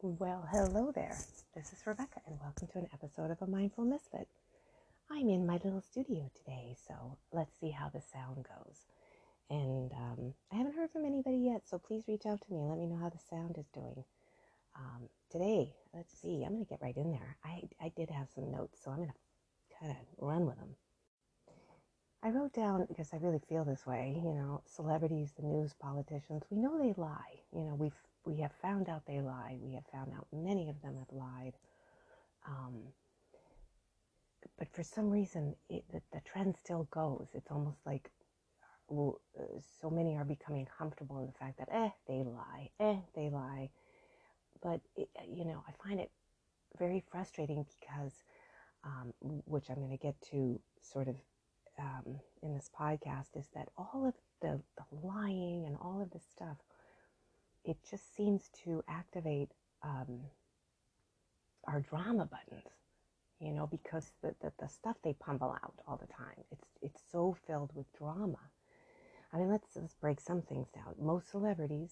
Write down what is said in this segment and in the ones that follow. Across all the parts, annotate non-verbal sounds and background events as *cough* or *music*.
Well, hello there. This is Rebecca, and welcome to an episode of A Mindful Misfit. I'm in my little studio today, so let's see how the sound goes. And um, I haven't heard from anybody yet, so please reach out to me and let me know how the sound is doing. Um, today, let's see, I'm going to get right in there. I, I did have some notes, so I'm going to kind of run with them. I wrote down because I really feel this way, you know, celebrities, the news, politicians, we know they lie. You know, we've we have found out they lie. We have found out many of them have lied. Um, but for some reason, it, the, the, trend still goes. It's almost like well, uh, so many are becoming comfortable in the fact that, eh, they lie, eh, they lie. But, it, you know, I find it very frustrating because, um, which I'm going to get to sort of um, in this podcast, is that all of the, the lying and all of this stuff it just seems to activate um, our drama buttons, you know, because the, the, the stuff they pummel out all the time, it's, it's so filled with drama. I mean, let's, let's break some things down. Most celebrities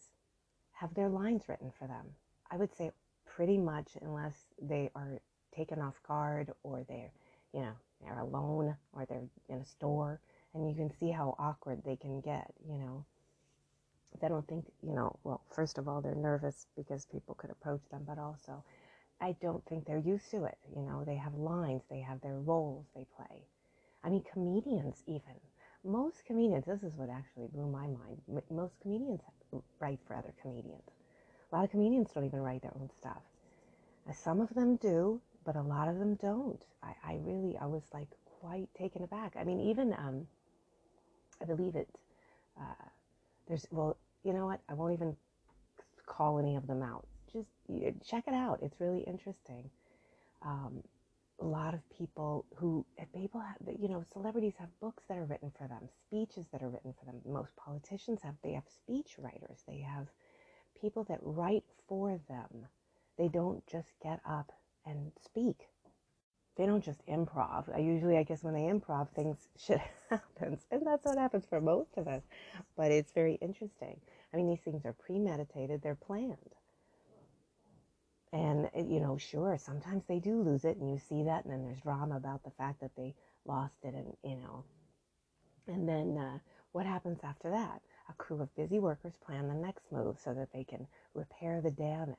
have their lines written for them. I would say pretty much unless they are taken off guard or they're, you know, they're alone or they're in a store and you can see how awkward they can get, you know. I don't think, you know, well, first of all, they're nervous because people could approach them, but also, I don't think they're used to it. You know, they have lines, they have their roles they play. I mean, comedians, even. Most comedians, this is what actually blew my mind. Most comedians write for other comedians. A lot of comedians don't even write their own stuff. Some of them do, but a lot of them don't. I, I really, I was like quite taken aback. I mean, even, um, I believe it, uh, there's, well, you know what? I won't even call any of them out. Just check it out. It's really interesting. Um, a lot of people who people have, you know, celebrities have books that are written for them, speeches that are written for them. Most politicians have, they have speech writers. They have people that write for them. They don't just get up and speak. They don't just improv. I usually, I guess, when they improv, things *laughs* shit happens, and that's what happens for most of us. But it's very interesting. I mean, these things are premeditated, they're planned. And, eh, you know, sure, sometimes they do lose it, and you see that, and then there's drama about the fact that they lost it, and, you know. And then uh, what happens after that? A crew of busy workers plan the next move so that they can repair the damage.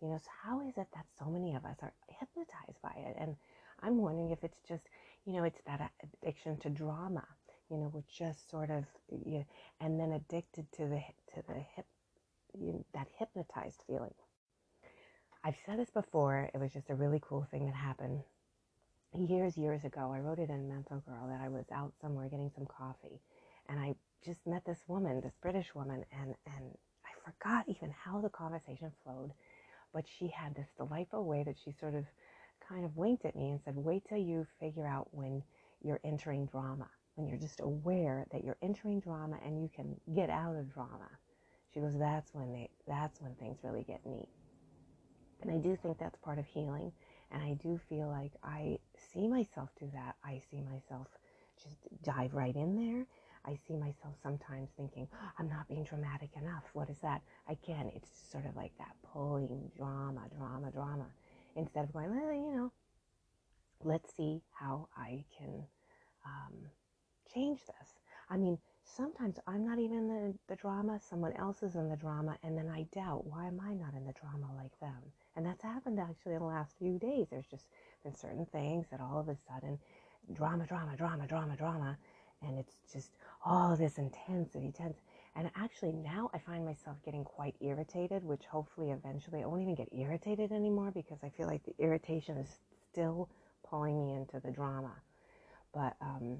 You know, so how is it that so many of us are hypnotized by it? And I'm wondering if it's just, you know, it's that addiction to drama you know, we're just sort of, you know, and then addicted to the to the hip, you know, that hypnotized feeling. I've said this before. It was just a really cool thing that happened years, years ago. I wrote it in Mental Girl that I was out somewhere getting some coffee, and I just met this woman, this British woman, and and I forgot even how the conversation flowed, but she had this delightful way that she sort of kind of winked at me and said, "Wait till you figure out when you're entering drama." When you're just aware that you're entering drama and you can get out of drama. She goes, that's when they, that's when things really get neat. And I do think that's part of healing. And I do feel like I see myself do that. I see myself just dive right in there. I see myself sometimes thinking, I'm not being dramatic enough. What is that? Again, it's sort of like that pulling drama, drama, drama. Instead of going, well, you know, let's see how I can um, change this. I mean, sometimes I'm not even in the, the drama, someone else is in the drama, and then I doubt, why am I not in the drama like them? And that's happened actually in the last few days. There's just been certain things that all of a sudden, drama, drama, drama, drama, drama, and it's just all this intensity. And actually, now I find myself getting quite irritated, which hopefully eventually I won't even get irritated anymore because I feel like the irritation is still pulling me into the drama. But um,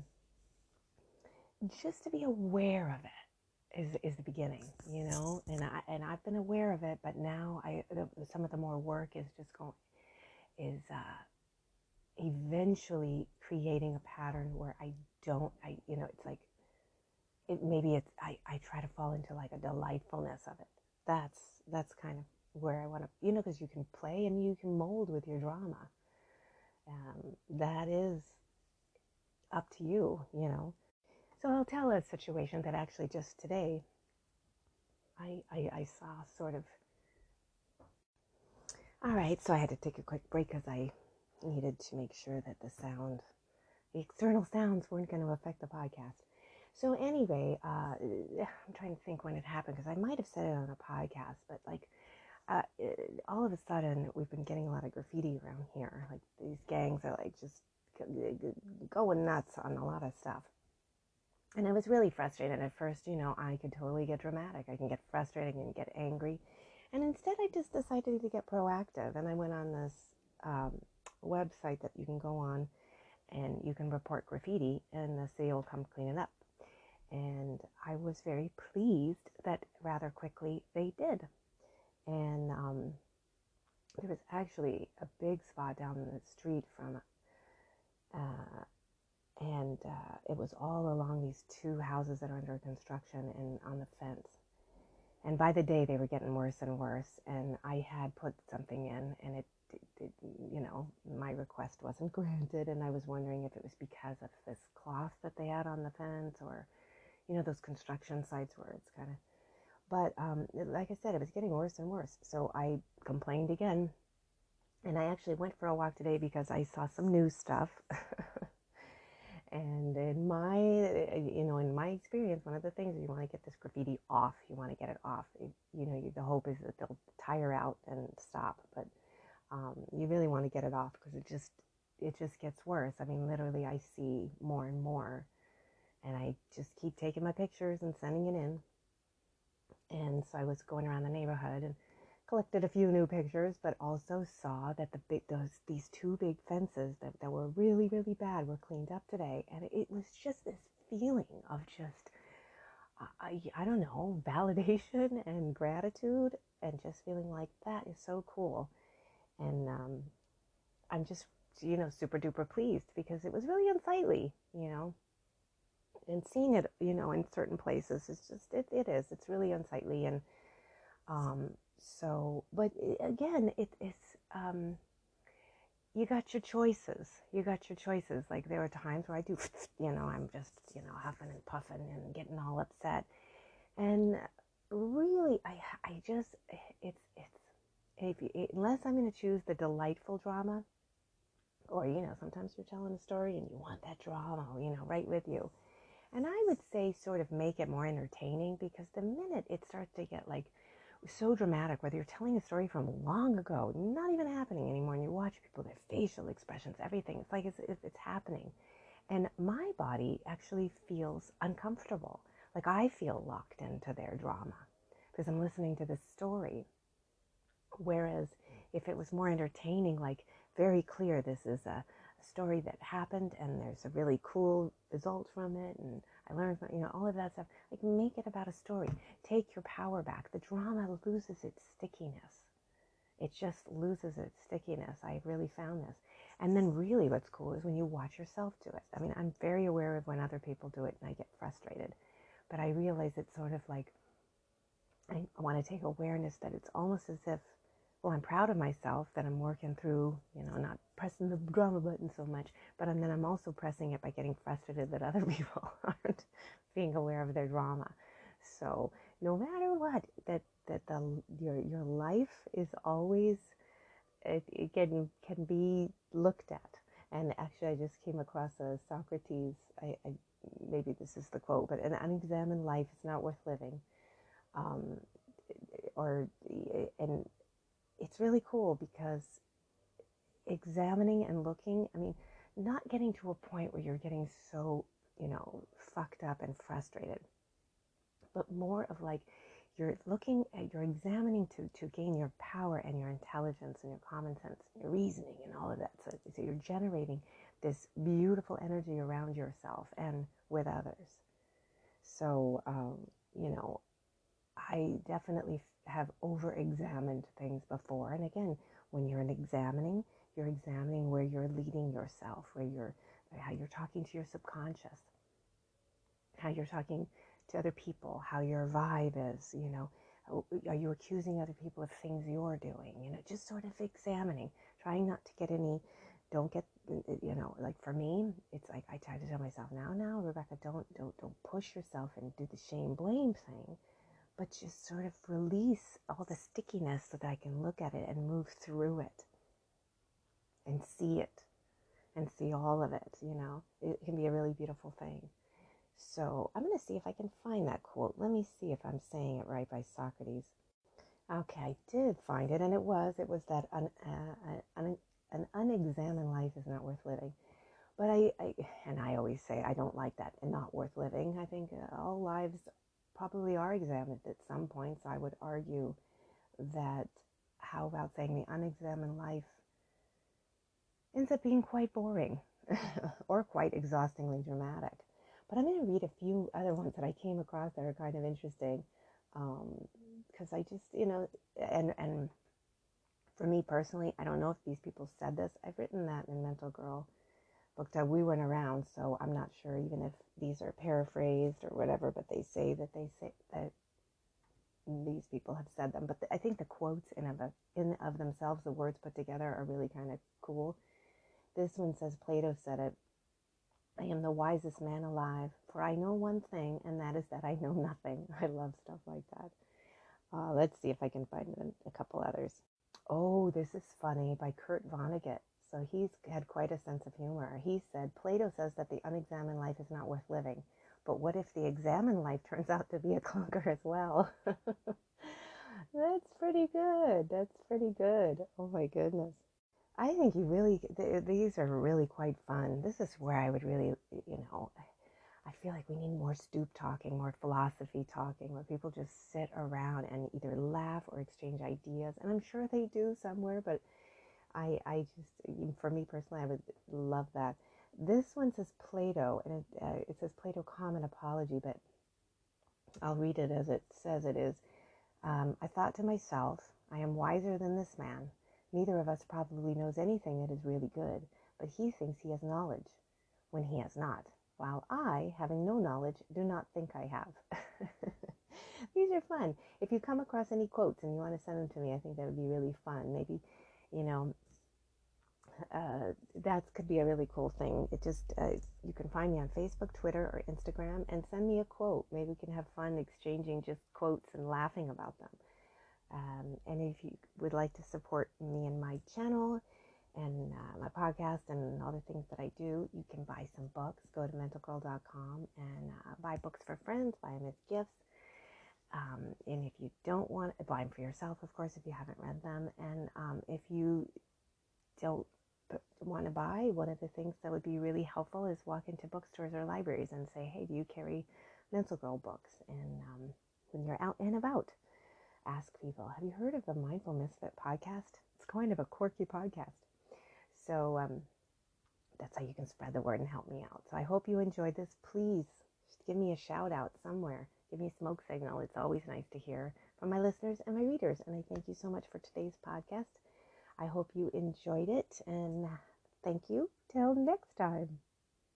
just to be aware of it is is the beginning, you know. And I and I've been aware of it, but now I some of the more work is just going is uh, eventually creating a pattern where I don't I you know it's like it maybe it's I I try to fall into like a delightfulness of it. That's that's kind of where I want to you know because you can play and you can mold with your drama. Um, that is up to you, you know. So I'll tell a situation that actually just today I, I, I saw sort of. All right, so I had to take a quick break because I needed to make sure that the sound, the external sounds weren't going to affect the podcast. So anyway, uh, *sighs* I'm trying to think when it happened because I might have said it on a podcast, but like uh, it, all of a sudden we've been getting a lot of graffiti around here. Like these gangs are like just going nuts on a lot of stuff. And I was really frustrated at first. You know, I could totally get dramatic. I can get frustrated and get angry. And instead, I just decided to get proactive. And I went on this um, website that you can go on and you can report graffiti, and the city will come clean it up. And I was very pleased that rather quickly they did. And um, there was actually a big spot down the street from, uh, and uh, it was all along these two houses that are under construction and on the fence. And by the day they were getting worse and worse and i had put something in and it, it, it, you know my request wasn't *laughs* granted and i was wondering if it was because of this cloth that they had on the fence or you know those construction sites where it's kind of but um, like i said it was getting worse and worse. So i complained again and i actually went for a walk today because i saw some new stuff *laughs* And in my, you know, in my experience, one of the things you want to get this graffiti off. You want to get it off. You know, you, the hope is that they'll tire out and stop, but um, you really want to get it off because it just, it just gets worse. I mean, literally, I see more and more, and I just keep taking my pictures and sending it in. And so I was going around the neighborhood and collected a few new pictures, but also saw that the big those these two big fences that, that were really really bad were cleaned up today, and it was just this feeling of just I, I don't know *laughs* validation and gratitude, and just feeling like that is so cool, and um, I'm just you know super duper pleased because it was really unsightly, you know. And seeing it, you know, in certain places, it's just it, it is. It's really unsightly, and um, so, but again, it, it's, um, you got your choices. You got your choices. Like there are times where I do, *laughs* you know, I'm just, you know, huffing and puffing and getting all upset. And really, I, I just, it's, it's, if you, unless I'm going to choose the delightful drama, or, you know, sometimes you're telling a story and you want that drama, you know, right with you. And I would say sort of make it more entertaining because the minute it starts to get like, so dramatic, whether you're telling a story from long ago, not even happening anymore, and you watch people, their facial expressions, everything, it's like it's, it's happening. And my body actually feels uncomfortable. Like I feel locked into their drama because I'm listening to this story. Whereas if it was more entertaining, like very clear, this is a, a story that happened and there's a really cool result from it, and I learned, you know, all of that stuff. Like, make it about a story. Take your power back. The drama loses its stickiness. It just loses its stickiness. I really found this. And then, really, what's cool is when you watch yourself do it. I mean, I'm very aware of when other people do it and I get frustrated. But I realize it's sort of like I want to take awareness that it's almost as if well, I'm proud of myself that I'm working through, you know, not pressing the drama button so much, but then I'm also pressing it by getting frustrated that other *laughs* people aren't being aware of their drama. So no matter what, that that the your your life is always it, it can can be looked at. And actually, I just came across a Socrates. I, I maybe this is the quote, but an unexamined life is not worth living. Um, or and it's really cool because examining and looking, I mean, not getting to a point where you're getting so, you know, fucked up and frustrated, but more of like you're looking at, you're examining to, to gain your power and your intelligence and your common sense and your reasoning and all of that. So, so you're generating this beautiful energy around yourself and with others. So, um, you know, I definitely have over examined things before. And again, when you're examining, you're examining where you're leading yourself, where you're, how you're talking to your subconscious, how you're talking to other people, how your vibe is, you know, oh, are you accusing other people of things you're doing? You know, just sort of examining, trying not to get any, don't get, you know, like for me, it's like I try to tell myself now, now, Rebecca, don't, don't, don't push yourself and do the shame blame thing but just sort of release all the stickiness so that I can look at it and move through it and see it and see all of it. You know, it can be a really beautiful thing. So I'm going to see if I can find that quote. Let me see if I'm saying it right by Socrates. Okay, I did find it, and it was. It was that un, uh, un, an unexamined life is not worth living. But I, I, and I always say I don't like that and not worth living. I think uh, all lives probably are examined at some points. I would argue that how about saying the unexamined life ends up being quite boring *laughs* or quite exhaustingly dramatic. But I'm going to read a few other ones that I came across that are kind of interesting because um, I just, you know, and and for me personally, I don't know if these people said this. I've written that in Mental Girl book that we weren't around, so I'm not sure even if these are paraphrased or whatever. But they say that they say that these people have said them. But the, I think the quotes in of in of themselves, the words put together, are really kind of cool. This one says Plato said it. I am the wisest man alive, for I know one thing, and that is that I know nothing. *laughs* I love stuff like that. Uh, let's see if I can find a couple others. Oh, this is funny by Kurt Vonnegut. So he's had quite a sense of humor. He said, Plato says that the unexamined life is not worth living. But what if the examined life *laughs* turns out to be a clunker as well? *laughs* That's pretty good. That's pretty good. Oh my goodness. I think you really, these are really quite fun. This is where I would really, you know, I feel like we need more stoop talking, more philosophy talking, where people just sit around and either laugh or exchange ideas. And I'm sure they do somewhere, but I, I just, for me personally, I would love that. This one says Plato, and it, uh, it says Plato Common Apology, but I'll read it as it says it is. Um, I thought to myself, I am wiser than this man Neither of us probably knows anything that is really good, but he thinks he has knowledge when he has not, while I, having no knowledge, do not think I have. *laughs* These are fun. If you come across any quotes and you want to send them to me, I think that would be really fun. Maybe, you know, uh, that could be a really cool thing. It just, uh, you can find me on Facebook, Twitter, or Instagram and send me a quote. Maybe we can have fun exchanging just quotes and laughing about them. Um, and if you would like to support me and my channel and uh, my podcast and all the things that I do, you can buy some books. Go to mentalgirl.com and uh, buy books for friends, buy them as gifts. Um, and if you don't want, buy them for yourself, of course, if you haven't read them. And um, if you don't want to buy, one of the things that would be really helpful is walk into bookstores or libraries and say, hey, do you carry Mental Girl books? And um, when you're out and about, ask people, have you heard of the Mindful Misfit podcast? It's kind of a quirky podcast. So um, that's how you can spread the word and help me out. So I hope you enjoyed this. Please give me a shout out somewhere. Give me a smoke signal. It's always nice to hear from my listeners and my readers. And I thank you so much for today's podcast. I hope you enjoyed it and thank you. Till next time.